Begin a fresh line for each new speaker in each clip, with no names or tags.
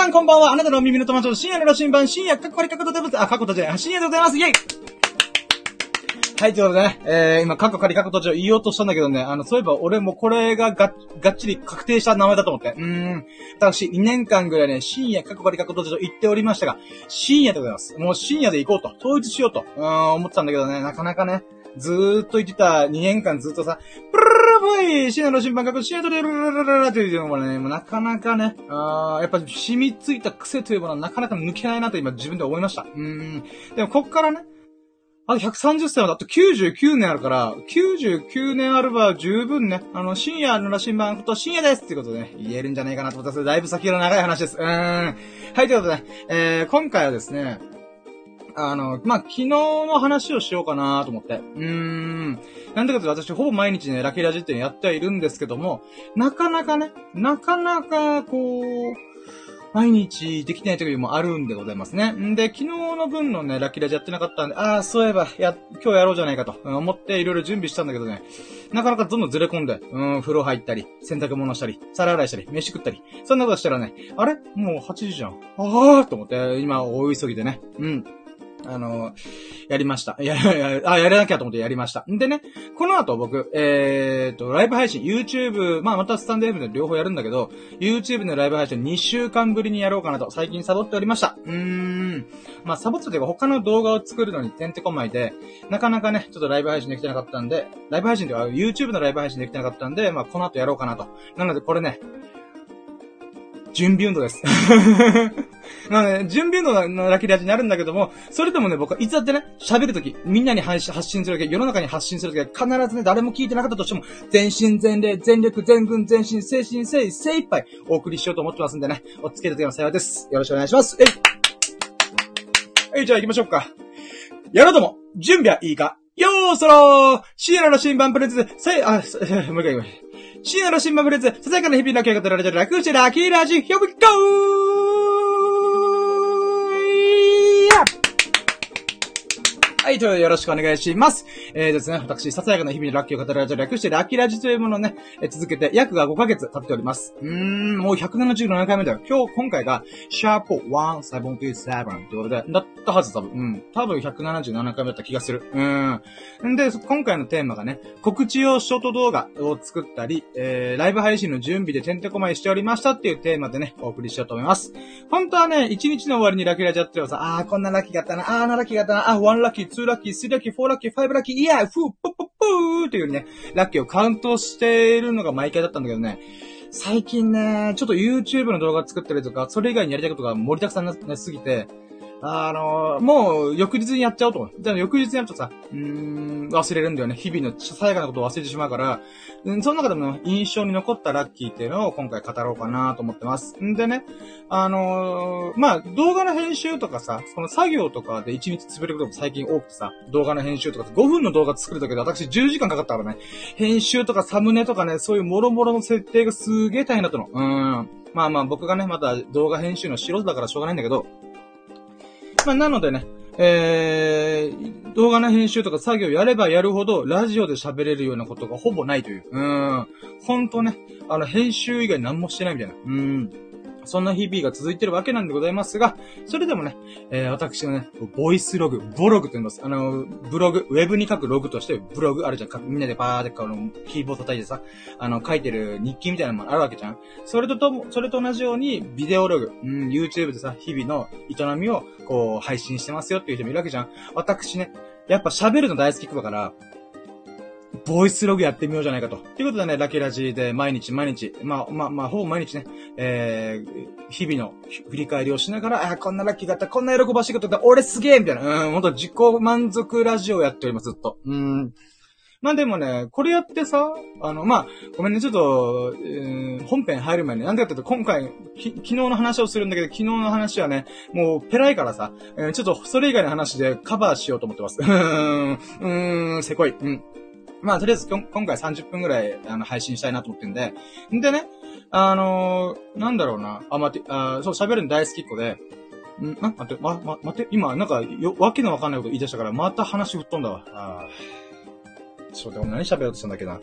さんこんばんは。あなたの耳の友達の深夜の羅針盤、深夜、かっこりかっことでぶつ、あ、かっことじゃない、深夜でございます。イェイはい、ということでね、えー、今、カッコ仮カッコ途中言おうとしたんだけどね、あの、そういえば俺もこれがががっちり確定した名前だと思って。うーん。私、2年間ぐらいね、深夜カッコ仮カッコ途中と言っておりましたが、深夜でございます。もう深夜で行こうと、統一しようと、うーん、思ってたんだけどね、なかなかね、ずーっと言ってた2年間ずっとさ、プルルルルイ深夜の審判学、深夜とルルルルルルっていうのもね、もうなかなかね、あーやっぱ染みついた癖というものはなかなか抜けないなと今自分で思いました。うーん。でもこっからね、あと130歳はだって99年あるから、99年あれば十分ね、あの、深夜の羅針盤こと深夜ですっていうことでね、言えるんじゃないかなと思ったそれだいぶ先の長い話です。うーん。はい、ということでね、えー、今回はですね、あの、まあ、昨日の話をしようかなと思って。うーん。なんでかというと私ほぼ毎日ね、ラッキーラジってやってはいるんですけども、なかなかね、なかなか、こう、毎日できない時もあるんでございますね。んで、昨日の分のね、ラッキーラジやってなかったんで、ああ、そういえば、や、今日やろうじゃないかと思っていろいろ準備したんだけどね、なかなかどんどんずれ込んで、うん、風呂入ったり、洗濯物したり、皿洗いしたり、飯食ったり、そんなことしたらね、あれ？もう8時じゃん。ああと思って、今、大急ぎでね。うん。あの、やりました。や、や、あ、やらなきゃと思ってやりました。んでね、この後僕、えーと、ライブ配信、YouTube、まあまたスタンド F で両方やるんだけど、YouTube のライブ配信2週間ぶりにやろうかなと、最近サボっておりました。うーん。まあサボってというか他の動画を作るのにてんてこまいで、なかなかね、ちょっとライブ配信できてなかったんで、ライブ配信では YouTube のライブ配信できてなかったんで、まあこの後やろうかなと。なのでこれね、準備運動です。まあね、準備運動のラッキーラジになるんだけども、それでもね、僕はいつだってね、喋るとき、みんなに発信するとき、世の中に発信するとき必ずね、誰も聞いてなかったとしても、全身全霊、全力、全軍、全身、精神、精意、精一杯お送りしようと思ってますんでね、お付けいいただきの幸いです。よろしくお願いします。えいえい、じゃあ行きましょうか。やろうとも、準備はいいかよーそろーシエラの新版プレゼン、せい、あ、もう一回もう一回。深夜の新マブレゼン、ささやかな日々の経過とられてる楽してラッキーラジ、Here we go! はい、というよろしくお願いします。えーですね、私、ささやかな日々のラッキーを語られて略してラッキーラジというものをね、え続けて約が5ヶ月経っております。うーん、もう177回目だよ。今日、今回が、シャープ177ということで、だったはず多分。うん。多分177回目だった気がする。うん。んで、今回のテーマがね、告知用ショート動画を作ったり、えー、ライブ配信の準備でてんてこまいしておりましたっていうテーマでね、お送りしようと思います。本当はね、1日の終わりにラッキーラジやってればさ、あー、こんなラッキーがあったな、あーなラッキーがあったな、あー、1ラッキー、2ラッキー、3ラッキー、4ラッキー、5ラッキー、イヤー、フー、ポッポッポーっていうね、ラッキーをカウントしているのが毎回だったんだけどね、最近ね、ちょっと YouTube の動画作ったりとか、それ以外にやりたいことが盛りだくさんなすぎて、あのー、もう、翌日にやっちゃおうと思う。じゃあ、翌日にやるとさ、うーん、忘れるんだよね。日々のささやかなことを忘れてしまうから、うん、その中でも印象に残ったラッキーっていうのを今回語ろうかなと思ってます。んでね、あのー、まあ、動画の編集とかさ、その作業とかで1日潰れることも最近多くてさ、動画の編集とか5分の動画作るだけで私10時間かかったからね、編集とかサムネとかね、そういう諸々の設定がすげえ大変だったの。うん。まあまあ僕がね、まだ動画編集の素人だからしょうがないんだけど、まあ、なのでね、えー、動画の編集とか作業やればやるほど、ラジオで喋れるようなことがほぼないという。うん。ほんとね、あの、編集以外何もしてないみたいな。うん。そんな日々が続いてるわけなんでございますが、それでもね、えー、私のね、ボイスログ、ボログと言います。あの、ブログ、ウェブに書くログとして、ブログあるじゃん。みんなでバーってこの、キーボード叩いてさ、あの、書いてる日記みたいなのもあるわけじゃん。それととも、それと同じように、ビデオログ、うん、YouTube でさ、日々の営みを、こう、配信してますよっていう人もいるわけじゃん。私ね、やっぱ喋るの大好きだから、ボイスログやってみようじゃないかと。ということでね、ラキラジで毎日毎日、まあまあまあ、ほぼ毎日ね、えー、日々の振り返りをしながら、あ、こんなラッキーがあった、こんな喜ばしいことだった、俺すげえみたいな、うん、ほんと自己満足ラジオやっております、ずっと。うん。まあでもね、これやってさ、あの、まあ、ごめんね、ちょっと、えー、本編入る前に、なんでかっていうと、今回、昨日の話をするんだけど、昨日の話はね、もう、ペライからさ、えー、ちょっと、それ以外の話でカバーしようと思ってます。うーん、うーん、せこい。うん。まあ、とりあえず、今回30分ぐらい、あの、配信したいなと思ってんで、んでね、あのー、なんだろうな、あ、待って、あそう、喋るの大好きっ子で、んあ、待って、ま、ま、待って、今、なんか、よ、わけのわかんないこと言い出したから、また話吹っ飛んだわ。あちょっと待って、俺何喋ろうとしたんだっけな。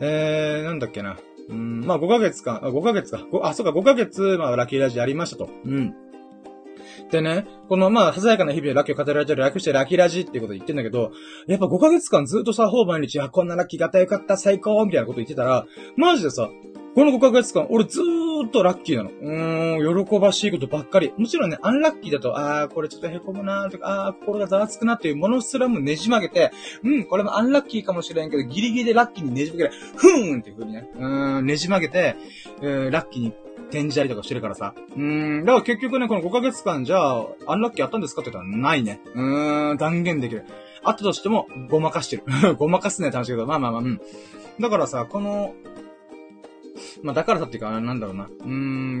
えー、なんだっけな。うん、まあ5ヶ月間、あ、5ヶ月か。あ、そうか、5ヶ月、まあラッキーラジやりましたと。うん。でね、このまあ、ささやかな日々でラッキーを語られてる略してラッキーラジっていうこと言ってんだけど、やっぱ5ヶ月間ずっとさ、ほぼ毎日、あ、こんなラッキーがたよかった、最高みたいなこと言ってたら、マジでさ、この5ヶ月間、俺ずーっとラッキーなの。うーん、喜ばしいことばっかり。もちろんね、アンラッキーだと、あー、これちょっと凹むなーとか、あー、心がざわつくなっていうものすらもねじ曲げて、うん、これもアンラッキーかもしれんけど、ギリギリでラッキーにねじ曲げて、ふーんっていう風にね、うーん、ねじ曲げて、うー、ラッキーに転じたりとかしてるからさ。うーん、だから結局ね、この5ヶ月間じゃあ、アンラッキーあったんですかって言ったらないね。うーん、断言できる。あったとしても、ごまかしてる。ごまかすね、楽しいけど、まあまあまあ、うん。だからさ、この、まあ、だからさっていうか、なんだろうな。うー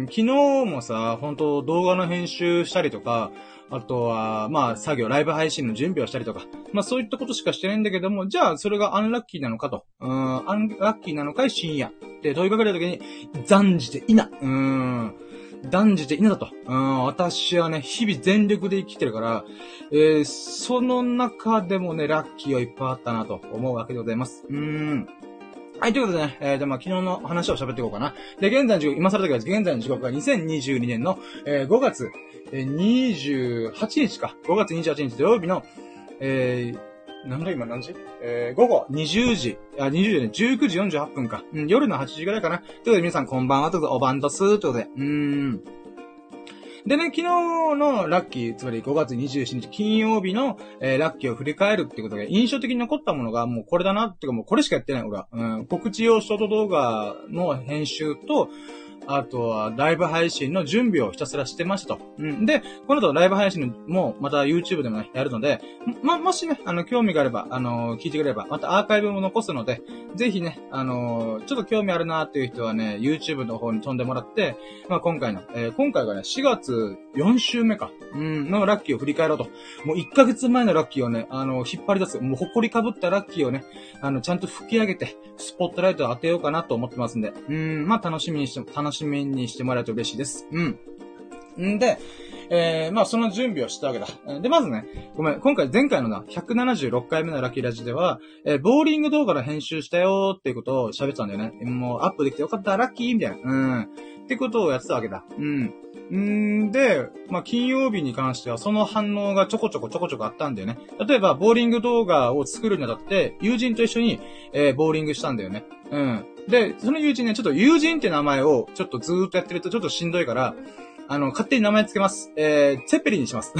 ん、昨日もさ、本当動画の編集したりとか、あとは、まあ、作業、ライブ配信の準備をしたりとか、まあ、そういったことしかしてないんだけども、じゃあ、それがアンラッキーなのかと。うん、アンラッキーなのかい深夜。って問いかけるときに、残じていな。うーん。断じていなだと。うん、私はね、日々全力で生きてるから、えー、その中でもね、ラッキーはいっぱいあったなと思うわけでございます。うーん。はい、ということでね、えー、で、まあ、昨日の話を喋っていこうかな。で、現在の時刻、今更だけど、現在の時刻が2022年の、えー、5月、えー、28日か。5月28日土曜日の、えー、なんだ今何時？えー、午後20時、あ、20時ね、19時48分か。うん、夜の8時ぐらいかな。ということで皆さんこんばんは、ということで、おばんとすー、ということで、うーん。でね、昨日のラッキー、つまり5月27日金曜日の、えー、ラッキーを振り返るってことで、印象的に残ったものがもうこれだなっていうかもうこれしかやってない俺は。うん、告知用ショート動画の編集と、あとは、ライブ配信の準備をひたすらしてましたと。うん。で、この後ライブ配信も、また YouTube でもね、やるので、ま、もしね、あの、興味があれば、あの、聞いてくれれば、またアーカイブも残すので、ぜひね、あの、ちょっと興味あるなっていう人はね、YouTube の方に飛んでもらって、まあ、今回の、えー、今回がね、4月4週目か、うん、のラッキーを振り返ろうと。もう1ヶ月前のラッキーをね、あの、引っ張り出す、もう埃かぶったラッキーをね、あの、ちゃんと吹き上げて、スポットライトを当てようかなと思ってますんで、うん、まあ、楽しみにして、楽しみにしてもらえると嬉しいです。うん。んで、えー、まあその準備をしたわけだ。で、まずね、ごめん、今回前回のな、176回目のラッキーラジでは、えー、ボーリング動画の編集したよーっていうことを喋ってたんだよね。もうアップできてよかった、ラッキーみたいな。うん。ってことをやってたわけだ。うん。んで、まあ、金曜日に関してはその反応がちょこちょこちょこちょこあったんだよね。例えば、ボーリング動画を作るにあたって、友人と一緒に、えー、ボーリングしたんだよね。うん。で、その友人ね、ちょっと友人って名前をちょっとずーっとやってるとちょっとしんどいから、あの、勝手に名前つけます。えー、ツェペリにします。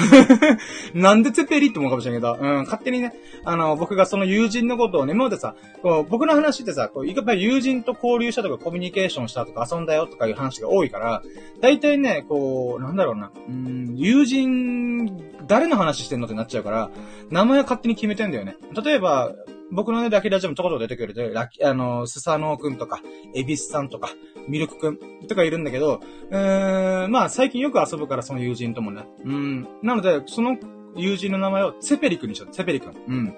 なんでツェペリって思うかもしれないけど、うん、勝手にね、あの、僕がその友人のことをね、今までさ、こう僕の話ってさ、こう、やっぱり友人と交流したとか、コミュニケーションしたとか、遊んだよとかいう話が多いから、大体ね、こう、なんだろうな、うん、友人、誰の話してんのってなっちゃうから、名前は勝手に決めてんだよね。例えば、僕のね、ラキラジオもちょこちょこ出てくれて、ラッキ、あの、スサノーくんとか、エビスさんとか、ミルクくんとかいるんだけど、うーん、まあ最近よく遊ぶから、その友人ともね。うん。なので、その友人の名前をツェペリ君にしよう。ツェペリ君。うん。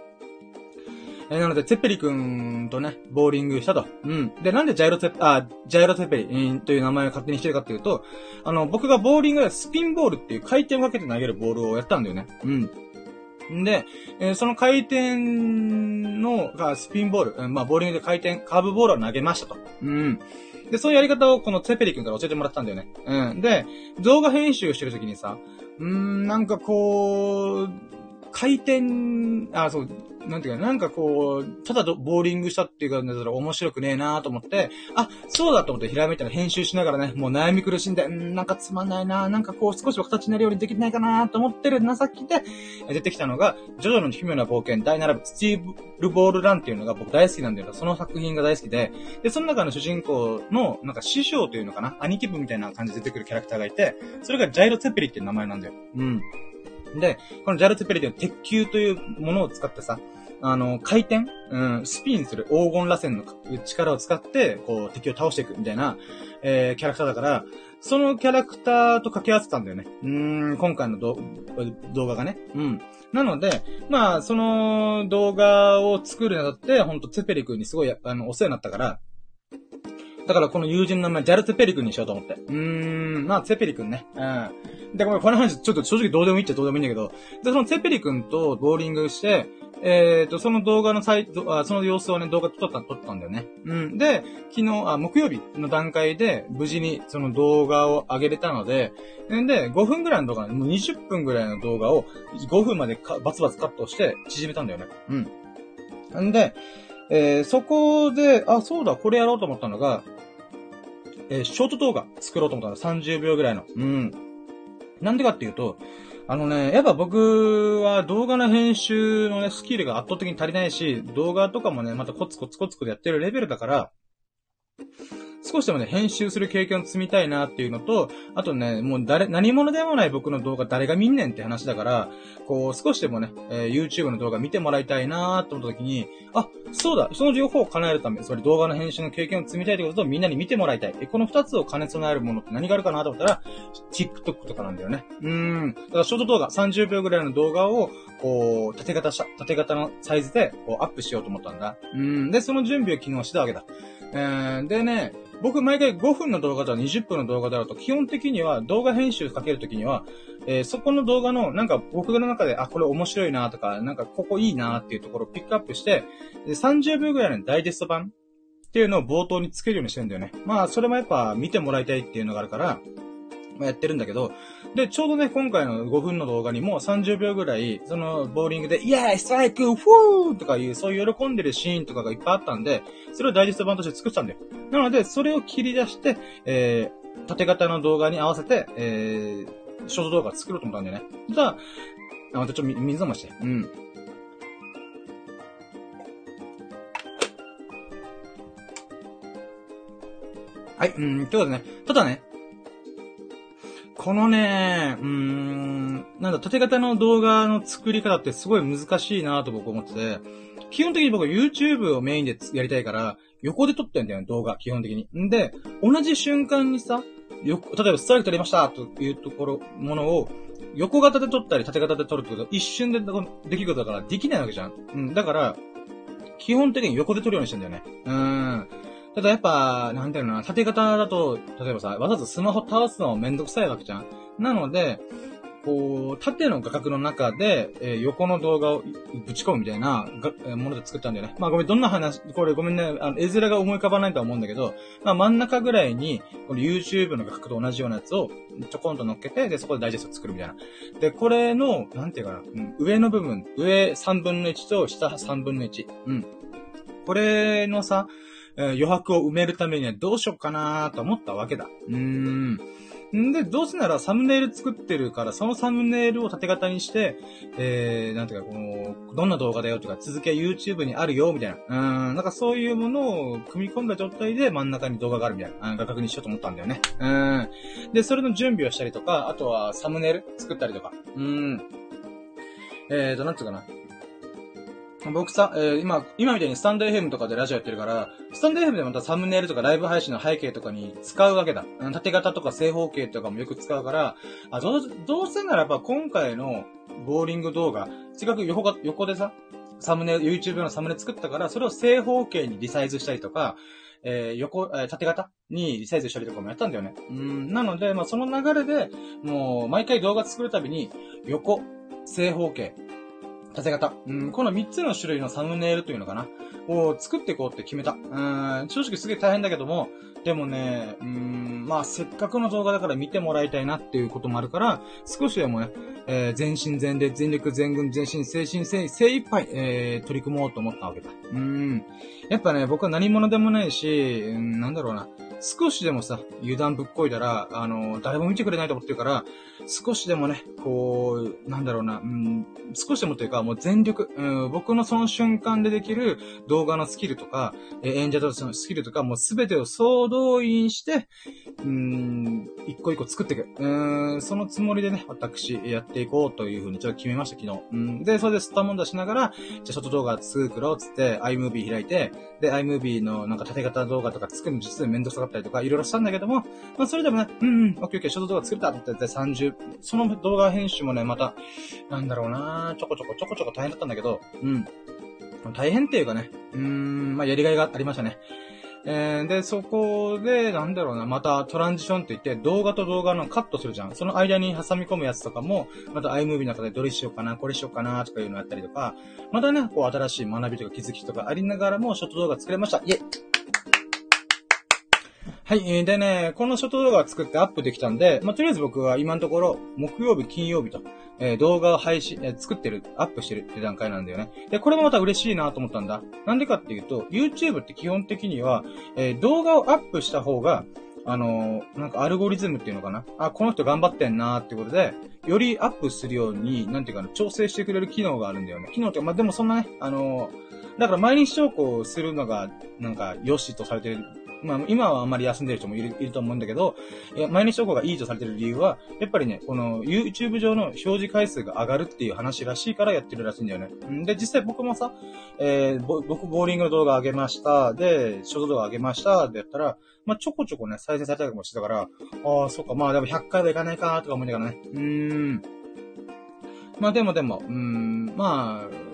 え、なので、ツェペリ君とね、ボーリングしたと。うん。で、なんでジャイロツェ、あ、ジャイロツェペリ、という名前を勝手にしてるかっていうと、あの、僕がボーリングでスピンボールっていう回転をかけて投げるボールをやったんだよね。うん。んで、えー、その回転の、がスピンボール、まあ、ボーリングで回転、カーブボールを投げましたと。うん。で、そういうやり方をこのツェペリ君から教えてもらったんだよね。うん。で、動画編集してるときにさ、うん、なんかこう、回転、あ、そう、なんていうか、なんかこう、ただボーリングしたっていう感じだったら面白くねえなーと思って、あ、そうだと思ってひらめいたら編集しながらね、もう悩み苦しんで、んなんかつまんないなーなんかこう少しは形になるようにできないかなーと思ってる情きで、出てきたのが、ジョジョの奇妙な冒険第7部、スティーブ・ボール・ランっていうのが僕大好きなんだけど、その作品が大好きで、で、その中の主人公の、なんか師匠というのかな兄貴分みたいな感じで出てくるキャラクターがいて、それがジャイロ・ツェペリっていう名前なんだよ。うん。で、このジャイロ・ツペリっていう鉄球というものを使ってさ、あの、回転？うん、スピンする黄金螺旋の力を使って、こう、敵を倒していくみたいな、えー、キャラクターだから、そのキャラクターと掛け合わせたんだよね。うん、今回の動画がね。うん。なので、まあ、その動画を作るにあたって、ほんとツペリ君にすごい、あの、お世話になったから、だからこの友人の名前、ジャルツェペリ君にしようと思って。うーん、まあ、ツェペリ君ね。うん。で、これ、この話、ちょっと正直どうでもいいっちゃどうでもいいんだけど、で、そのツェペリ君とボーリングして、えっ、と、その動画のサイト、あその様子をね、動画撮った、撮ったんだよね。うん。で、昨日、あ、木曜日の段階で、無事にその動画を上げれたので、で、5分ぐらいの動画、もう20分ぐらいの動画を5分までバツバツカットして縮めたんだよね。うん。んで、えー、そこで、あ、そうだ、これやろうと思ったのが、えー、ショート動画作ろうと思ったら。30秒ぐらいの。うん。なんでかっていうと、あのね、やっぱ僕は動画の編集のね、スキルが圧倒的に足りないし、動画とかもね、またコツコツコツコツやってるレベルだから、少しでもね、編集する経験を積みたいなっていうのと、あとね、もう誰、何者でもない僕の動画誰が見んねんって話だから、こう、少しでもね、えー、YouTube の動画見てもらいたいなーと思った時に、あ、そうだ、その両方を叶えるため、つまり動画の編集の経験を積みたいってことと、みんなに見てもらいたい。えこの二つを兼ね備えるものって何があるかなと思ったら、TikTok とかなんだよね。うーん。だからショート動画、30秒ぐらいの動画を、こう、縦型した、縦型のサイズで、こう、アップしようと思ったんだ。うん。で、その準備を昨日したわけだ。えー、でね、僕毎回5分の動画だと20分の動画だと、基本的には動画編集かけるときには、えー、そこの動画の、なんか僕の中で、あ、これ面白いなとか、なんかここいいなっていうところをピックアップして、で30秒ぐらいのダイジェスト版っていうのを冒頭につけるようにしてるんだよね。まあ、それもやっぱ見てもらいたいっていうのがあるから、まあ、やってるんだけど、で、ちょうどね、今回の5分の動画にも30秒ぐらい、その、ボーリングで、イエーイストライクフーとかいう、そういう喜んでるシーンとかがいっぱいあったんで、それをダイジェスト版として作ったんだよ。なので、それを切り出して、えー、縦型の動画に合わせて、えー、ショート動画作ろうと思ったんだよね。じゃあ、あ、またちょっと水飲まして。うん。はい、うん、ということでね、ただね、このね、うーん、なんだ、縦型の動画の作り方ってすごい難しいなと僕思ってて、基本的に僕 YouTube をメインでやりたいから、横で撮ってんだよね、動画、基本的に。んで、同じ瞬間にさ、よ、例えばストライク取りましたというところ、ものを、横型で撮ったり縦型で撮るってことは一瞬でできることだからできないわけじゃん。うん、だから、基本的に横で撮るようにしてんだよね。うん。ただやっぱ、なんていうのかな、縦型だと、例えばさ、わざわざスマホ倒すのめんどくさいわけじゃん。なので、こう、縦の画角の中で、えー、横の動画をぶち込むみたいなが、もので作ったんだよね。まあごめん、どんな話、これごめんね、あの、絵面が思い浮かばないとは思うんだけど、まあ真ん中ぐらいに、この YouTube の画角と同じようなやつをちょこんと乗っけて、で、そこでダイジェスト作るみたいな。で、これの、なんていうかな、うん、上の部分、上3分の1と下3分の1。うん。これのさ、余白を埋めるためにはどうしよっかなと思ったわけだ。うーん。んで、どうせならサムネイル作ってるから、そのサムネイルを縦型にして、えー、なんていうか、この、どんな動画だよとか、続きは YouTube にあるよ、みたいな。うん、なんかそういうものを組み込んだ状態で真ん中に動画があるみたいな、画角にしようと思ったんだよね。うん。で、それの準備をしたりとか、あとはサムネイル作ったりとか。うん。えーと、なんつうかな。僕さ、えー、今、今みたいにスタンド FM とかでラジオやってるから、スタンド FM でまたサムネイルとかライブ配信の背景とかに使うわけだ。縦型とか正方形とかもよく使うから、あ、どう、どうせならば今回のボーリング動画、せっかく横が、横でさ、サムネ、YouTube のサムネ作ったから、それを正方形にリサイズしたりとか、えー、横、えー、縦型にリサイズしたりとかもやったんだよね。うん、なので、まあ、その流れで、もう、毎回動画作るたびに、横、正方形、縦型。うん、この3つの種類のサムネイルというのかなを作っていこうって決めた。うん、正直すげえ大変だけども、でもね、うん、まあせっかくの動画だから見てもらいたいなっていうこともあるから、少しでもね、えー、全身全霊、全力、全軍、全身、精神、精精一杯、えー、取り組もうと思ったわけだ。うん。やっぱね、僕は何者でもないし、うん、なんだろうな。少しでもさ、油断ぶっこいだら、あの、誰も見てくれないと思ってるから、少しでもね、こう、なんだろうな、うん、少しでもというか、もう全力、うん、僕のその瞬間でできる動画のスキルとか、え演者としてのスキルとか、もうすべてを総動員して、うん、一個一個作っていく。うん、そのつもりでね、私、やっていこうというふうにちょっと決めました、昨日。うん、で、それでスタモンダしながら、じゃあ、ショット動画作ろうっつって、iMovie 開いて、で、iMovie のなんか縦型動画とか作るの実はめんどくさかったりとか、いろいろしたんだけども、まあ、それでもね、うんうん、オッケーオッケー、ショート動画作れたって言って30、その動画編集もね、また、なんだろうなちょこちょこちょこちょこ大変だったんだけど、うん。大変っていうかね、うーん、まあ、やりがいがありましたね。えー、で、そこで、なんだろうな、またトランジションって言って動画と動画のカットするじゃん。その間に挟み込むやつとかも、また iMovie の中でどれしようかな、これしようかな、とかいうのやったりとか、またね、こう新しい学びとか気づきとかありながらも、ショート動画作れました。イェイはい。でね、このショート動画を作ってアップできたんで、まあ、とりあえず僕は今のところ、木曜日、金曜日と、えー、動画を配信、えー、作ってる、アップしてるって段階なんだよね。で、これもまた嬉しいなと思ったんだ。なんでかっていうと、YouTube って基本的には、えー、動画をアップした方が、あの、なんかアルゴリズムっていうのかなあ、この人頑張ってんなーってことで、よりアップするように、なんていうかな、調整してくれる機能があるんだよね。機能って、まあ、でもそんなね、あの、だから毎日投稿するのが、なんか、良しとされてるまあ、今はあんまり休んでる人もいるいると思うんだけど、いや毎日投稿がいいとされてる理由は、やっぱりね、この YouTube 上の表示回数が上がるっていう話らしいからやってるらしいんだよね。で、実際僕もさ、えー、僕ボーリングの動画上げました。で、ショート動画上げました。でやったら、まあ、ちょこちょこね、再生されたりもしてたから、ああ、そっか、まあでも100回はいかないかとか思うんだからね。うーん。まあでもでも、うーん、まあ、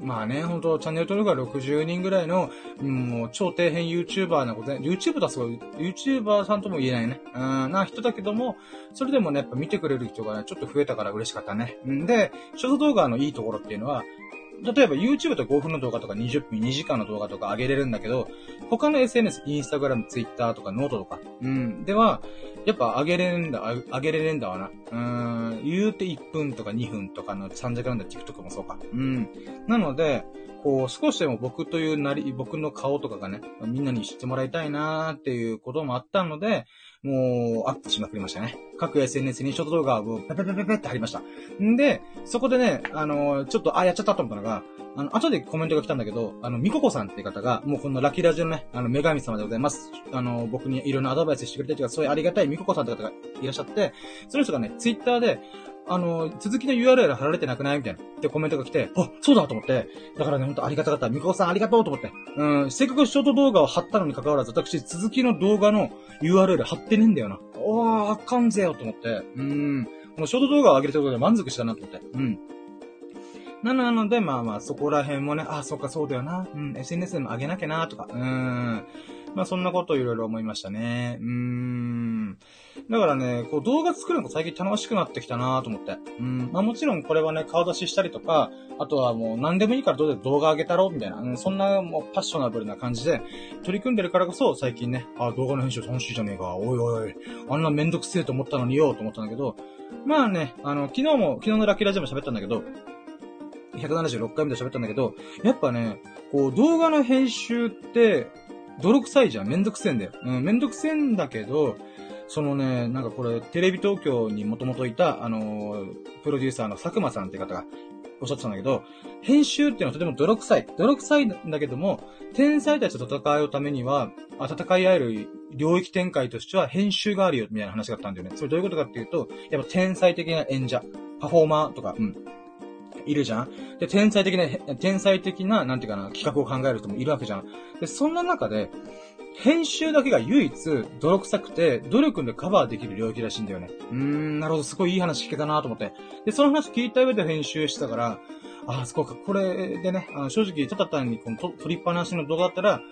まあね、ほんと、チャンネル登録が60人ぐらいの、もう超底辺 YouTuber なことね、YouTube だすごい、YouTuber さんとも言えないね、うん、な人だけども、それでもね、やっぱ見てくれる人がね、ちょっと増えたから嬉しかったね。んで、ショート動画のいいところっていうのは、例えば YouTube と5分の動画とか20分、2時間の動画とか上げれるんだけど、他の SNS、Instagram、Twitter とかノートとか、うん、では、やっぱ上げれるんだ、上げれるんだわな。うん、言うて1分とか2分とかの3時間だ TikTok もそうか。うん。なので、こう、少しでも僕というなり、僕の顔とかがね、みんなに知ってもらいたいなーっていうこともあったので、もう、アップしまくりましたね。各 SNS にショート動画をペペペペペって貼りました。んで、そこでね、あのー、ちょっと、あ、やっちゃったと思ったのが、あの、後でコメントが来たんだけど、あの、みここさんって方が、もうこのラッキーラジオのね、あの、女神様でございます。あの、僕にいろんなアドバイスしてくれたりとか、そういうありがたいみここさんって方がいらっしゃって、その人がね、ツイッターで、あの、続きの URL 貼られてなくない？みたいな。ってコメントが来て、あ、そうだと思って。だからね、ほんとありがたかった。みこさんありがとうと思って。うん、せっかくショート動画を貼ったのに関わらず、私、続きの動画の URL 貼ってねえんだよな。おー、あかんぜよと思って。うん。このショート動画を上げるということで満足したなと思って。うん。なので、まあまあ、そこら辺もね、あ、そっかそうだよな。うん、SNS でも上げなきゃな、とか。うん。まあそんなことをいろいろ思いましたね。うーん。だからね、こう動画作るのが最近楽しくなってきたなと思って。うん。まあもちろんこれはね、顔出ししたりとか、あとはもう何でもいいからどうで動画上げたろうみたいな、うん、そんなもうパッショナブルな感じで取り組んでるからこそ最近ね、あ、動画の編集楽しいじゃねえか。おいおい、あんなめんどくせえと思ったのによと思ったんだけど、まあね、あの、昨日も、昨日のラッキーラジオも喋ったんだけど、176回目で喋ったんだけど、やっぱね、こう動画の編集って、泥臭いじゃん。めんどくせえんだよ。うん、めんどくせえんだけど、そのね、なんかこれ、テレビ東京にもともといた、あのー、プロデューサーの佐久間さんって方がおっしゃってたんだけど、編集っていうのはとても泥臭い。泥臭いんだけども、天才たちと戦うためには、戦い合える領域展開としては編集があるよ、みたいな話があったんだよね。それどういうことかっていうと、やっぱ天才的な演者、パフォーマーとか、うん。いるじゃんで、天才的な、天才的な、なんていうかな、企画を考える人もいるわけじゃん。で、そんな中で、編集だけが唯一、泥臭くて、努力でカバーできる領域らしいんだよね。うーん、なるほど、すごいいい話聞けたなと思って。で、その話聞いた上で編集してたから、あ、そうか、これでね、あの正直、ただ単にこの取りっぱなしの動画だったら、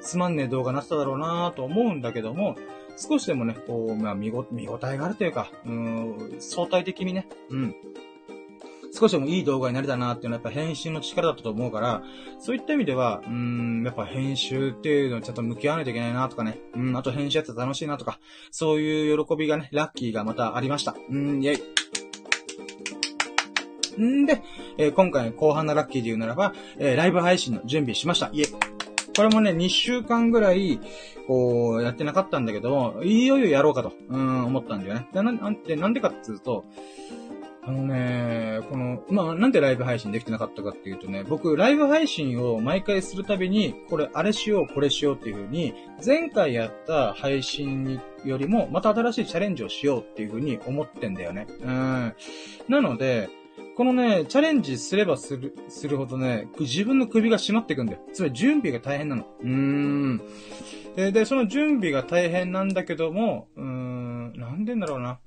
つまんねえ動画になってただろうなと思うんだけども、少しでもね、こう、まあ、見ご、見応えがあるというか、うん、相対的にね、うん、少しでもいい動画になりたなっていうのはやっぱ編集の力だったと思うから、そういった意味では、うん、やっぱ編集っていうのにちゃんと向き合わないといけないなとかね、うん、あと編集やって楽しいなとか、そういう喜びがね、ラッキーがまたありました。うん、イェイ。んで、えー、今回後半のラッキーで言うならば、えー、ライブ配信の準備しました。イェイ。これもね、2週間ぐらい、こう、やってなかったんだけども、いよいよやろうかと、うん、思ったんだよね。で、なんで、なんでかっていうと、あのね、この、まあ、なんでライブ配信できてなかったかっていうとね、僕、ライブ配信を毎回するたびに、これ、あれしよう、これしようっていう風に、前回やった配信よりも、また新しいチャレンジをしようっていう風に思ってんだよね。うん。なので、このね、チャレンジすればする、するほどね、自分の首が締まっていくんだよ。つまり準備が大変なの。うーん。で、で、その準備が大変なんだけども、うーん、なんでんだろうな。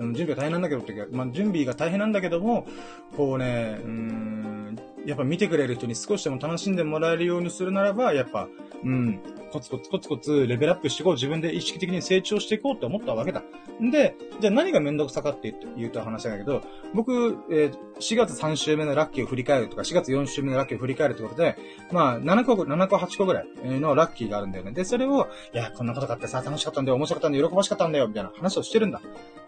準備が大変なんだけどってまあ、準備が大変なんだけども、こうね、うん、やっぱ見てくれる人に少しでも楽しんでもらえるようにするならば、やっぱ、うん、コツコツコツコツレベルアップしていこう、自分で意識的に成長していこうって思ったわけだ。んで、じゃあ何がめんどくさかって言うと話だけど、僕、えー、4月3週目のラッキーを振り返るとか、4月4週目のラッキーを振り返るってことで、まあ、7個、7個、8個ぐらいのラッキーがあるんだよね。で、それを、いや、こんなことがあってさ、楽しかったんだよ、面白かったんだよ、喜ばしかったんだよ、みたいな話をしてるんだ。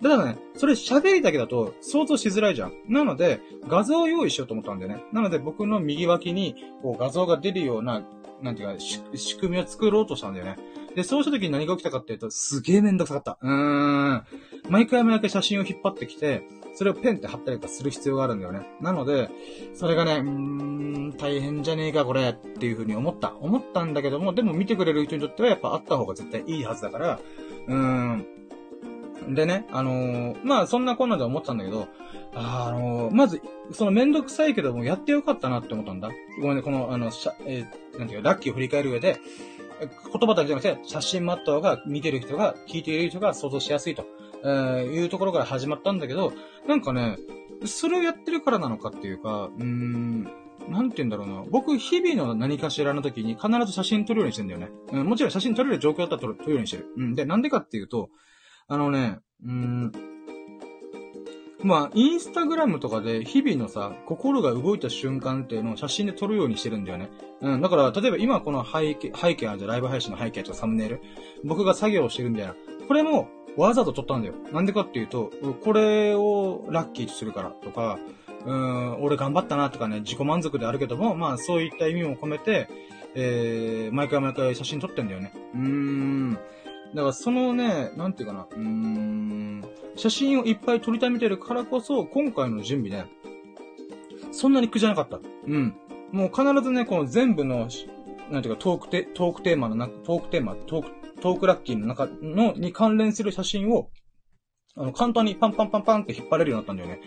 ただね、それ喋りだけだと想像しづらいじゃん。なので、画像を用意しようと思ったんだよね。なので、僕の右脇に、こう、画像が出るようななんていうか、仕組みを作ろうとしたんだよね。で、そうした時に何が起きたかっていうと、すげえめんどくさかった。うーん。毎回毎回写真を引っ張ってきて、それをペンって貼ったりとかする必要があるんだよね。なので、それがね、うーん、大変じゃねえか、これ、っていう風に思った。思ったんだけども、でも見てくれる人にとってはやっぱあった方が絶対いいはずだから、うーん。でね、あのー、まあ、そんなこんなで思ったんだけど、あ、あのー、まず、そのめんどくさいけども、やってよかったなって思ったんだ。ごめんね、この、あの、しゃ、えー、なんていうか、ラッキーを振り返る上で、言葉だけじゃなくて、写真マットが見てる人が、聞いている人が想像しやすいと、えー、いうところから始まったんだけど、なんかね、それをやってるからなのかっていうか、うーん、なんて言うんだろうな。僕、日々の何かしらの時に必ず写真撮るようにしてんだよね。うん、もちろん写真撮れる状況だったら撮るようにしてる。うん。で、なんでかっていうと、あのね、うーん、まあ、インスタグラムとかで日々のさ、心が動いた瞬間っていうのを写真で撮るようにしてるんだよね。うん。だから、例えば今この背景、背景あるじゃんライブ配信の背景とかサムネイル。僕が作業をしてるんだよ。これも、わざと撮ったんだよ。なんでかっていうと、これをラッキーとするからとか、うん、俺頑張ったなとかね、自己満足であるけども、まあそういった意味も込めて、えー、毎回毎回写真撮ってんだよね。うーん。だからそのね、なんていうかな、うーん、写真をいっぱい撮りためてるからこそ、今回の準備ね、そんなに苦じゃなかった。うん。もう必ずね、この全部の、なんていうか、トークテ、トークテーマのな、トークテーマ、トーク、トークラッキーの中の、に関連する写真を、あの、簡単にパンパンパンパンって引っ張れるようになったんだよね。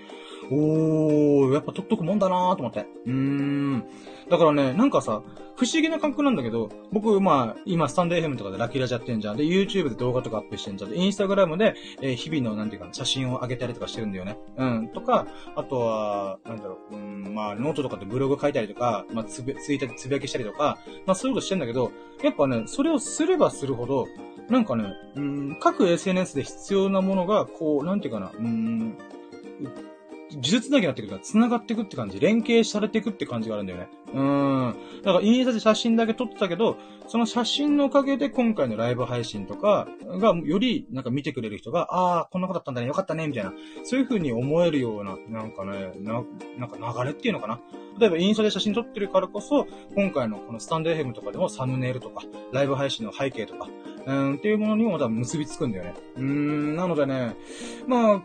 おー、やっぱ撮っとくもんだなーと思って。うーん。だからね、なんかさ、不思議な感覚なんだけど、僕、まあ、今、スタンド FM とかでラッキーラジやってんじゃん。で、YouTube で動画とかアップしてんじゃん。で、Instagram で、えー、日々の、なんていうか、写真を上げたりとかしてるんだよね。うん。とか、あとは、なんだろう、うん、まあ、ノートとかでブログ書いたりとか、まあ、つぶ、ツイッターでつぶやきしたりとか、まあ、そういうことしてんだけど、やっぱね、それをすればするほど、なんかね、うん、各 SNS で必要なものが、こう、なんていうかな、うん、呪術だけなってくるから、繋がっていくって感じ。連携されていくって感じがあるんだよね。うん。だから、インスタで写真だけ撮ってたけど、その写真のおかげで今回のライブ配信とかが、より、なんか見てくれる人が、ああ、こんなことだったんだね、よかったね、みたいな。そういう風に思えるような、なんかね、な、なんか流れっていうのかな。例えば、インスタで写真撮ってるからこそ、今回のこのスタンド FM とかでもサムネイルとか、ライブ配信の背景とか、うん、っていうものにもまた結びつくんだよね。うーん、なのでね、まあ、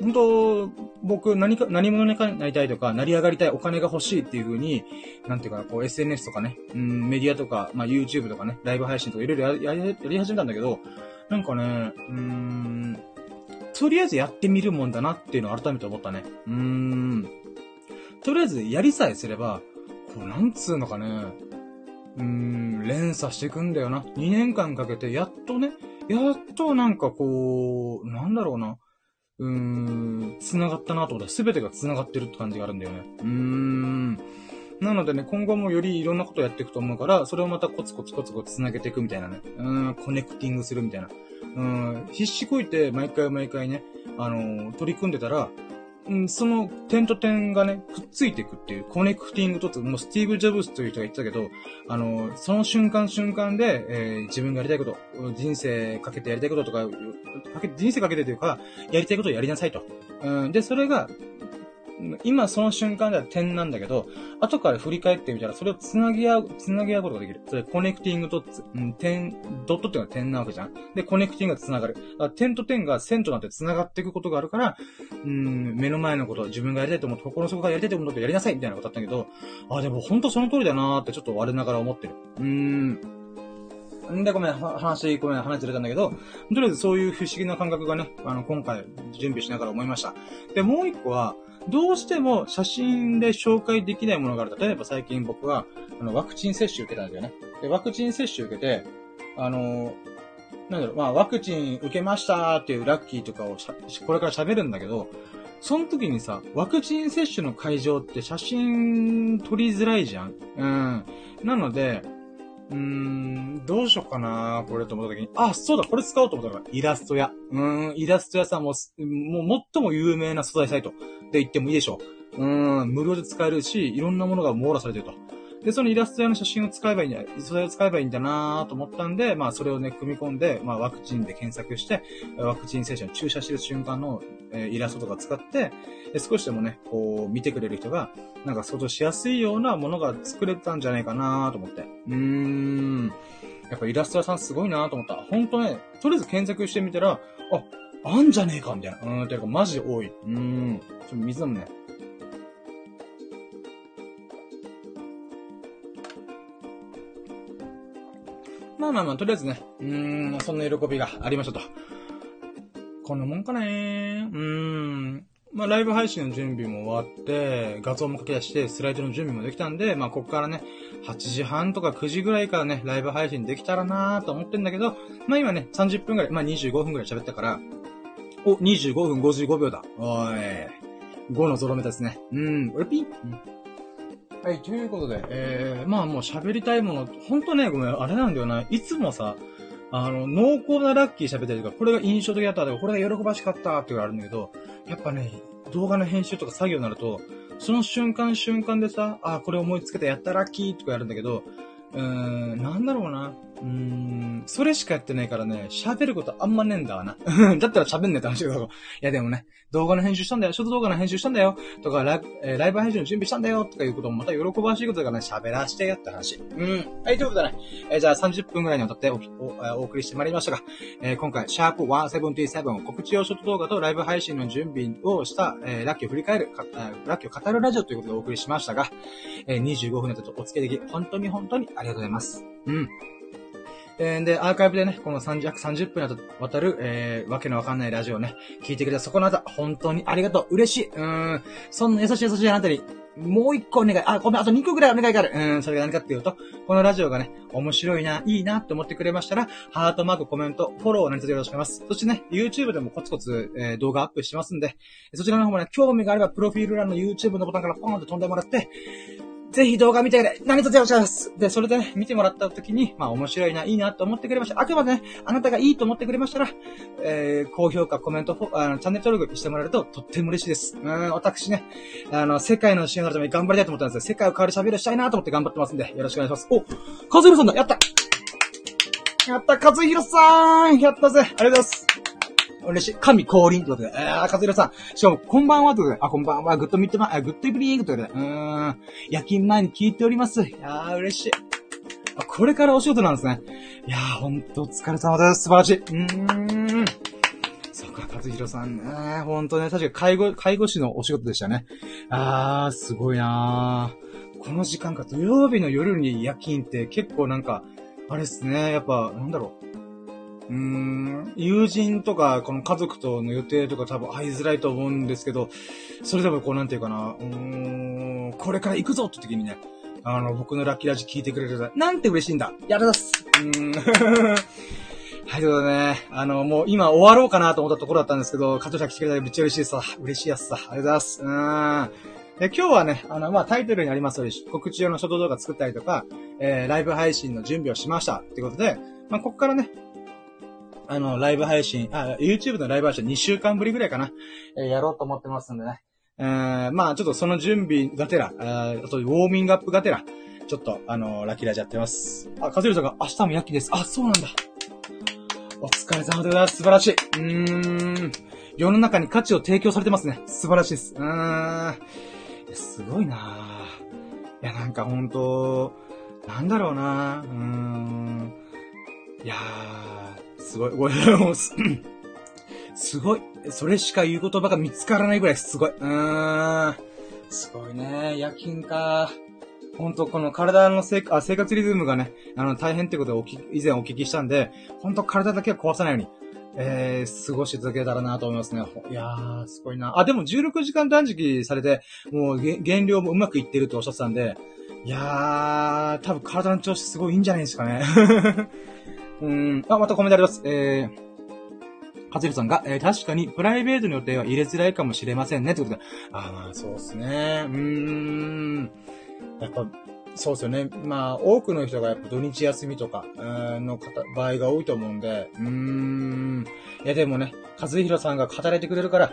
本当僕、何か、何者になりたいとか、成り上がりたい、お金が欲しいっていう風に、なんていうか、こう、SNS とかね、うん、メディアとか、まあ、YouTube とかね、ライブ配信とかいろいろややり始めたんだけど、なんかね、うーん、とりあえずやってみるもんだなっていうのを改めて思ったね。うーん。とりあえずやりさえすれば、こう、なんつうのかね、うーん、連鎖していくんだよな。2年間かけて、やっとね、やっとなんかこう、なんだろうな。うーん、繋がったなと思った。すべてが繋がってるって感じがあるんだよね。うーん。なのでね、今後もよりいろんなことやっていくと思うから、それをまたコツコツコツコツ繋げていくみたいなね。うん、コネクティングするみたいな。うん、必死こいて毎回毎回ね、あのー、取り組んでたら、うん、その点と点がね、くっついていくっていう、コネクティングとつもうスティーブ・ジョブスという人が言ってたけど、あの、その瞬間瞬間で、えー、自分がやりたいこと、人生かけてやりたいこととか、かけ人生かけてというか、やりたいことをやりなさいと。うん、で、それが、今その瞬間では点なんだけど、後から振り返ってみたら、それを繋ぎ合う、繋ぎ合うことができる。それ connecting dots。うん、点、ドットっていうのは点なわけじゃん。で、 connecting が繋がる。だから点と点が線となって繋がっていくことがあるから、うん、目の前のこと、自分がやりたいと思って、心の底からやりたいと思うことやりなさいみたいなことだったんだけど、あ、でも本当その通りだなーってちょっと我ながら思ってる。うーん。んで、ごめん、話、ごめん、話ずれたんだけど、とりあえずそういう不思議な感覚がね、あの、今回準備しながら思いました。で、もう一個は、どうしても写真で紹介できないものがある。例えば最近僕は、あの、ワクチン接種受けたんだよね。で、ワクチン接種受けて、あの、なんだろう、まあ、ワクチン受けましたっていうラッキーとかをこれから喋るんだけど、その時にさ、ワクチン接種の会場って写真撮りづらいじゃんうん。なので、うーん、どうしようかなこれと思った時に。あ、そうだ、これ使おうと思ったから、イラスト屋。うーん、イラスト屋さんも、もう最も有名な素材サイトで言ってもいいでしょう。うーん、無料で使えるし、いろんなものが網羅されてると。で、そのイラスト屋の写真を使えばいいんだ、素材を使えばいいんだなと思ったんで、まあそれをね、組み込んで、まあワクチンで検索して、ワクチン接種の注射してる瞬間の、えー、イラストとか使って、少しでもね、こう、見てくれる人が、なんか想像しやすいようなものが作れたんじゃないかなと思って。うーん。やっぱイラスト屋さんすごいなと思った。ほんとね、とりあえず検索してみたら、あ、あんじゃねえかみたいな。うん、てかマジで多い。うーん。ちょっと水飲むね。まあまあまあ、とりあえずね、うーん、そんな喜びがありましたと。こんなもんかねうーん。まあ、ライブ配信の準備も終わって、画像も書き出して、スライドの準備もできたんで、まあ、ここからね、8時半とか9時ぐらいからね、ライブ配信できたらなーと思ってんだけど、まあ、今ね、30分ぐらい、まあ、25分ぐらい喋ったから、お、25分55秒だ。おい。5のゾロ目ですね。うん、俺ピン、うんはい、ということで、えー、まあもう喋りたいもの、ほんとね、ごめん、あれなんだよな。いつもさ、あの、濃厚なラッキー喋ったりとか、これが印象的だったとか、これが喜ばしかったっていうのがあるんだけど、やっぱね、動画の編集とか作業になると、その瞬間瞬間でさ、あ、これ思いつけた、やったラッキーとかやるんだけど、うーん、なんだろうな。うーん、それしかやってないからね、喋ることあんまねえんだわな。だったら喋んねえって話だけど。いやでもね、動画の編集したんだよ、ショート動画の編集したんだよ、とかライ,、えー、ライブ配信の準備したんだよ、とかいうこともまた喜ばしいことだからね、喋らしてやった話。うん。はい、ということでね、えー、じゃあ30分くらいにわたっておおお送りしてまいりましたが、えー、今回、シャープ177告知用ショート動画とライブ配信の準備をした、えー、ラッキーを振り返る、ラッキーを語るラジオということでお送りしましたが、えー、25分でちょっとお付けでき、本当に本当にありがとうございます。うん。えー、で、アーカイブでね、この30、約30分にわたる、えー、わけのわかんないラジオをね、聞いてくれたそこのあた、本当にありがとう。嬉しい。うん。そんな優しい優しいあなたに、もう一個お願い。あ、ごめん、あと2個ぐらいお願いがある。うん、それが何かっていうと、このラジオがね、面白いな、いいなって思ってくれましたら、ハートマーク、コメント、フォローを何卒よろしくお願いします。そしてね、YouTube でもコツコツ、えー、動画アップしてますんで、そちらの方もね、興味があれば、プロフィール欄の YouTube のボタンからポーンと飛んでもらって、ぜひ動画見てくれ。何卒よろしくお願いします。で、それでね、見てもらった時に、まあ面白いな、いいなと思ってくれました。あくまでね、あなたがいいと思ってくれましたら、えー、高評価、コメント、あの、チャンネル登録してもらえるととっても嬉しいです。うん、私ね、あの、世界の支援のために頑張りたいと思ったんですよ。世界を変える喋りしたいなと思って頑張ってますんで、よろしくお願いします。お、カズヒロさんだやったやったカズヒロさんやったぜありがとうございます嬉しい。神降臨ってことで。えー、カズヒロさん。しかも、こんばんはってことで。あ、こんばんは。 good midma、あ、 good evening ってことで。うーん。夜勤前に聞いております。いやー、嬉しい。あ、これからお仕事なんですね。いやー、ほんとお疲れ様です。素晴らしい。うーん。そうか、和弘さんね。ほんとね、確か介護、介護士のお仕事でしたね。あー、すごいなー。この時間か、土曜日の夜に夜勤って結構なんか、あれっすね。やっぱ、なんだろう。うーん、友人とか、この家族との予定とか多分会いづらいと思うんですけど、それでもこうなんていうかな、うーん、これから行くぞって時にね、あの、僕のラッキーラジ聞いてくれるなんて嬉しいんだやるだすうーん。はい、ということでね、あの、もう今終わろうかなと思ったところだったんですけど、加藤さん来てくれたらめっちゃ嬉しいさ。嬉しいやつさ。ありがとうございます。うーん。で、今日はね、あの、まあ、タイトルにありますように、告知用のショート動画作ったりとか、えー、ライブ配信の準備をしました。ってことで、まあ、ここからね、あの、ライブ配信、あ、YouTube のライブ配信2週間ぶりぐらいかな、えー、やろうと思ってますんでね。えー、まあちょっとその準備がてら、ああとウォーミングアップがてら、ちょっと、あのー、ラキラジやってます。あ、カズルさんが明日も夜勤です。あ、そうなんだ。お疲れ様でございます。素晴らしい。うーん。世の中に価値を提供されてますね。素晴らしいです。うーん。すごいないや、なんかほんと、なんだろうなうーん。いやー、すごい、これ、もうす、すごい。それしか言う言葉が見つからないぐらいすごい。うーん。すごいね。夜勤か。ほんと、この体のせあ生活リズムがね、あの、大変ってことを以前お聞きしたんで、ほんと体だけは壊さないように、えー、過ごし続けたらなと思いますね。いやー、すごいな。あ、でも16時間断食されて、もう減量もうまくいってるとおっしゃってたんで、いやー、多分体の調子すごいいいんじゃないですかね。うん。あ、またコメントあります。えー、かつひろさんが、えー、確かにプライベートの予定は入れづらいかもしれませんね。ということで。ああ、まあ、そうですね。うーん。やっぱ、そうですよね。まあ、多くの人がやっぱ土日休みとか、の方、場合が多いと思うんで、うーん。いやでもね、和弘さんが働いてくれるから、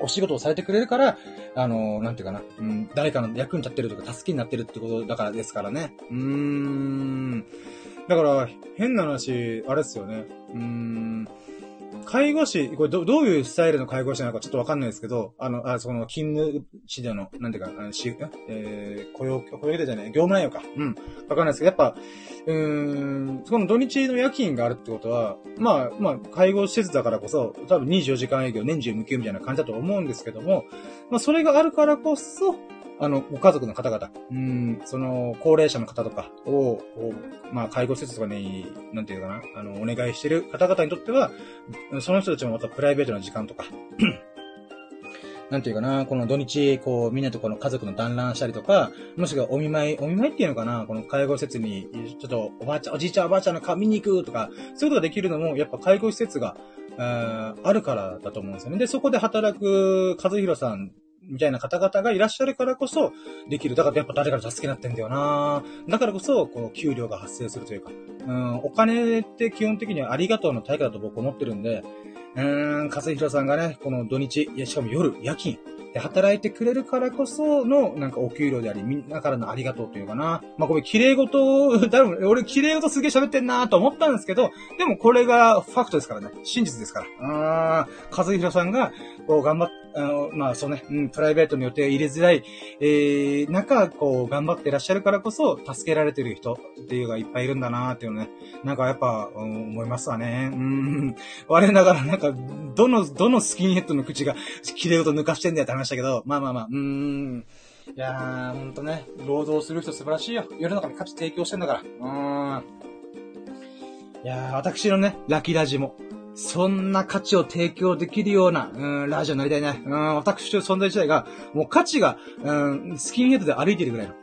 お仕事をされてくれるから、あの、なんていうかな、うん、誰かの役に立ってるとか、助けになってるってことだからですからね。うーん。だから、変な話、あれですよね。うーん。介護士、これど、どういうスタイルの介護士なのかちょっとわかんないですけど、あの、あ、その、勤務地での、なんていうか、あのしえー、雇用、雇用でじゃない、業務内容か。うん。わかんないですけど、やっぱ、うーん、そこの土日の夜勤があるってことは、まあ、まあ、介護施設だからこそ、多分24時間営業、年中無休みたいな感じだと思うんですけども、まあ、それがあるからこそ、あの、ご家族の方々、うん、その、高齢者の方とかを、まあ、介護施設とかに、なんていうかな、あの、お願いしてる方々にとっては、その人たちもまたプライベートな時間とか、なんていうかな、この土日、こう、みんなとこの家族の団らんしたりとか、もしくはお見舞い、お見舞いっていうのかな、この介護施設に、ちょっと、おばあちゃん、おじいちゃんおばあちゃんの顔見に行くとか、そういうことができるのも、やっぱ介護施設が、あるからだと思うんですよね。で、そこで働く和弘さんみたいな方々がいらっしゃるからこそ、できる。だからやっぱ誰かの助けになってんだよなだからこそ、この給料が発生するというか、うん、お金って基本的にはありがとうの対価だと僕思ってるんで、うーん、和弘さんがね、この土日、いや、しかも夜、夜勤、で、働いてくれるからこその、なんかお給料であり、みんなからのありがとうというかな。まあ、これ、綺麗事、だ俺、綺麗事すげえ喋ってんなと思ったんですけど、でもこれがファクトですからね。真実ですから。あー、和弘さんが、こう、頑張っあの、まあそうね、うん、プライベートの予定入れづらい、えー、中、こう、頑張ってらっしゃるからこそ、助けられてる人っていうのがいっぱいいるんだなっていうのね、なんかやっぱ、うん、思いますわね。うん、我ながらなんか、どの、どのスキンヘッドの口が、綺麗事抜かしてんだよって話したけど、まあまあまあ、うん。いやー、ほんとね、労働する人素晴らしいよ。世の中に価値提供してんだから。うん。いやー、私のね、ラキラジも、そんな価値を提供できるような、うん、ラジオになりたいね。うん、私の存在自体が、もう価値が、うん、スキンヘッドで歩いてるぐらいの。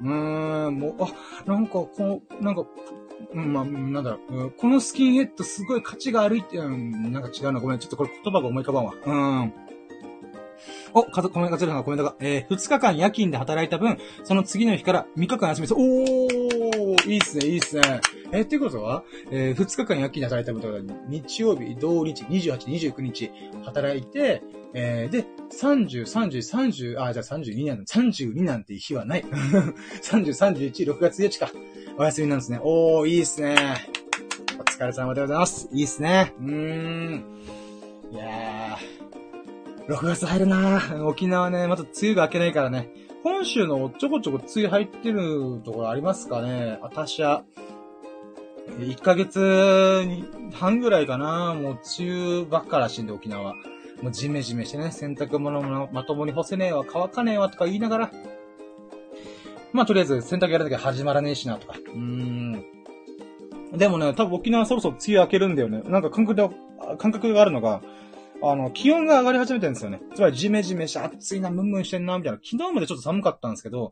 うん、もう、あ、なんか、こう、なんか、うん、まあ、なんだろう、うん、このスキンヘッドすごい価値が歩いて、うん、なんか違うな。ごめん、ちょっとこれ言葉が思い浮かばんわ。うん。お、かず、コメントが、コメントが、えー、2日間夜勤で働いた分、その次の日から3日間休みです。おー、いいっすね、いいっすね。え、ってことは、えー、2日間夜勤で働いた分とか、日曜日、同日、28、29日、働いて、えー、で、30、30、30、あ、じゃあ32なん、32なんて日はない。30、31、6月1日か。お休みなんですね。おー、いいっすね。お疲れ様でございます。いいっすね。うーん。いやー。6月入るな沖縄ね、また梅雨が明けないからね。本州のちょこちょこ梅雨入ってるところありますかね？あたしゃ。1ヶ月半ぐらいかな？もう梅雨ばっからしいんで沖縄。もうジメジメしてね、洗濯物もまともに干せねえわ、乾かねえわとか言いながら。まあとりあえず洗濯やるだけ始まらねえしなとか。うーん。でもね、多分沖縄そろそろ梅雨明けるんだよね。なんか感覚で、感覚があるのが、あの、気温が上がり始めてるんですよね。つまり、ジメジメして暑いな、ムンムンしてんな、みたいな。昨日までちょっと寒かったんですけど、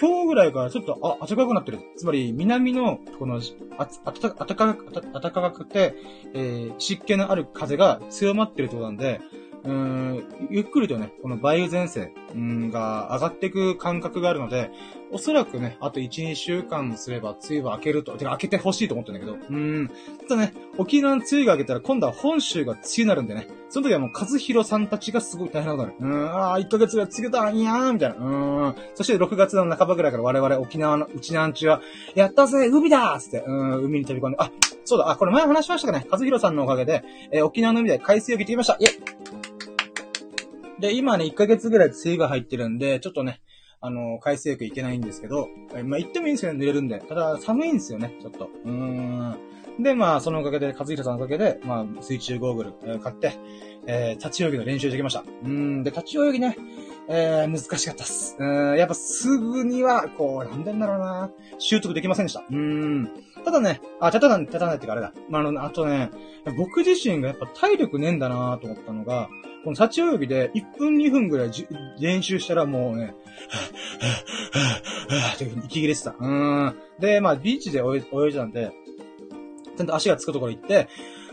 今日ぐらいからちょっと、あ、暖かくなってる。つまり、南の、この、あ、あたか、暖かくて、えー、湿気のある風が強まってるってことなんで、うん、ゆっくりとね、この梅雨前線、が上がっていく感覚があるので、おそらくね、あと1、2週間すれば梅雨は明けると、てか明けてほしいと思ってんだけど、うん、ただね、沖縄の梅雨が明けたら今度は本州が梅雨になるんでね、その時はもう和弘さんたちがすごい大変なことになる。うん、ああ、1ヶ月が梅雨だ、いやーみたいな。うん。そして6月の半ばぐらいから我々沖縄のうちなんちは、やったぜ、海だーつって、うん、海に飛び込んで、あ、そうだ、あ、これ前話しましたかね。和弘さんのおかげで、えー、沖縄の海で海水浴行ってきました。イェで、今ね、1ヶ月ぐらい梅雨が入ってるんで、ちょっとね、あの、海水浴行けないんですけど、まあ、行ってもいいんですけど、濡れるんで。ただ、寒いんですよね、ちょっと。うーん。で、まあ、そのおかげで、和弘さんのおかげで、まあ、水中ゴーグル、えー、買って、えー、立ち泳ぎの練習してきました。うん、で、立ち泳ぎね、えー、難しかったっす。うん、やっぱすぐには、こう、なんでんだろうな習得できませんでした。うん。ただね、あ、ただ、ただないってかあれだ。まあ、あの、あとね、僕自身がやっぱ体力ねえんだなと思ったのが、この立ち泳ぎで1分2分ぐらい練習したらもうね、はぁ、はぁ、はぁ、はぁ、って息切れてた。うん。で、まあ、ビーチで泳いでたんで、ちゃんと足がつくところ行って、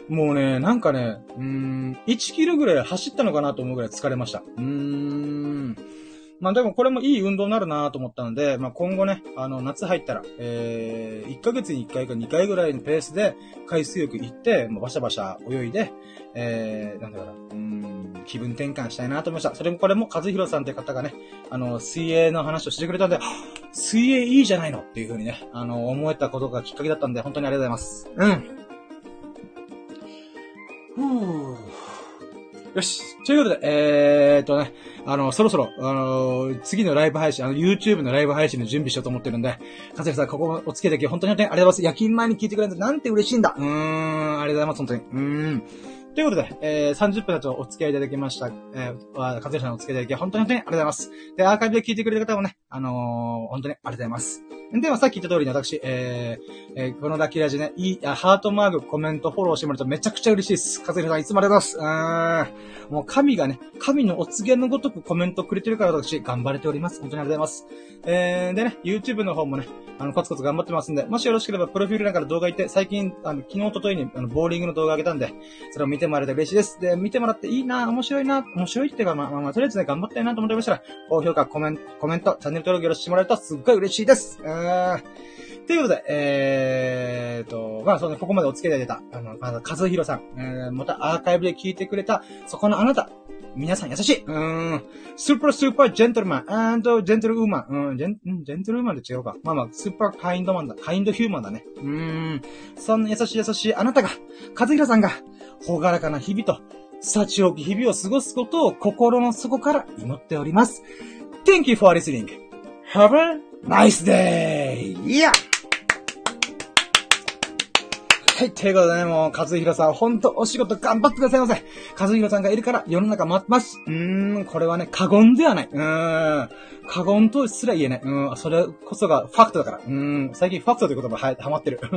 もうね、なんかね、うん、1キロぐらい走ったのかなと思うぐらい疲れました。うーん。まあでもこれもいい運動になるなと思ったので、まあ今後ね、あの、夏入ったら、えー、1ヶ月に1回か2回ぐらいのペースで海水浴行って、まあ、バシャバシャ泳いで、えー、なんだかな、うん、気分転換したいなと思いました。それもこれも和弘さんって方がね、あの、水泳の話をしてくれたんで、水泳いいじゃないのっていう風にね、あの、思えたことがきっかけだったんで、本当にありがとうございます。うん。ふぅ。よし。ということで、えーっとね、あの、そろそろ、あのー、次のライブ配信、あの、YouTube のライブ配信の準備しようと思ってるんで、かつやさん、ここお付き合いでき本当に本当にありがとうございます。夜勤前に聞いてくれるなんて嬉しいんだ。うーん、ありがとうございます、本当に。うーん。ということで、えー、30分だとお付き合いいただきました。えー、かつやさんのお付き合いいただき、本当に本当にありがとうございます。で、アーカイブで聞いてくれる方もね、あのー、本当にありがとうございます。では、さっき言った通りに私、えー、えー、このラッキーラジね、いい、ハートマーク、コメント、フォローしてもらうとめちゃくちゃ嬉しいです。かずひさん、いつもありがとうございます。うん。もう神がね、神のお告げのごとくコメントくれてるから私、頑張れております。本当にありがとうございます。えー、でね、YouTube の方もね、あの、コツコツ頑張ってますんで、もしよろしければ、プロフィール欄から動画行って、最近、あの、昨日、おとといに、あの、ボーリングの動画上げたんで、それを見てもらえたら嬉しいです。で、見てもらっていいな、面白いな、面白いっていうか、まあ、まあ、まあ、とりあえずね、頑張ったいなと思ってましたら、高評価、コメント、コメント、チャンネル登録よろしくしてもらえるとすっごい嬉しいです。うーん。ということで、えーと、まあ、その、ここまでお付き合いいただいた、あの、まず、和弘さん、えー、またアーカイブで聞いてくれた、そこのあなた、皆さん優しい。うーん。スーパースーパージェントルマン、アンドジェントルウーマン。うん、ジェン、ジェントルウーマンって違うか。まあまあ、スーパーカインドマンだ。カインドヒューマンだね。うーん。そんな優しい優しいあなたが、和弘さんが、ほがらかな日々と、幸多き日々を過ごすことを心の底から祈っております。Thank you for listening. Have a nice day! Yeah! はい、ということでね、もう、和弘さん、ほんとお仕事頑張ってくださいませ。和弘さんがいるから世の中待ってます。うーん、これはね、過言ではない。うーん、過言とすら言えない。うん、それこそがファクトだから。うん、最近ファクトという言葉は、はまってる。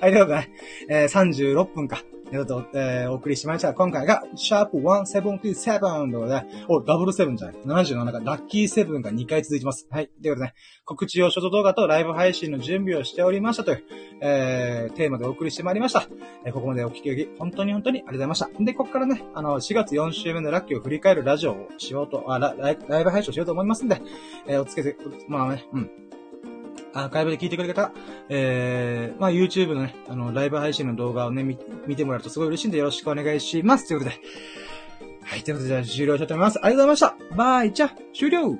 はい、ということでね、えー、36分か。ちょっと、えー、お送りしました。今回が、シャープ177ということで、お、ダブルセブンじゃない。77か、ラッキーセブンが2回続いてます。はい。ということでね、告知用ショート動画とライブ配信の準備をしておりましたという、えー、テーマでお送りしてまいりました。えー、ここまでお聞きいただき、本当に本当にありがとうございました。で、ここからね、あの、4月4週目のラッキーを振り返るラジオをしようと、あ、ラライブ配信をしようと思いますんで、えー、おつけて、まあね、うん。アーカイブで聞いてくれる方、えー、まあ YouTube のね、あの、ライブ配信の動画をね、見てもらうとすごい嬉しいんでよろしくお願いします。ということで。はい、ということで、じゃあ終了したいと思います。ありがとうございました。バイ、じゃあ、終了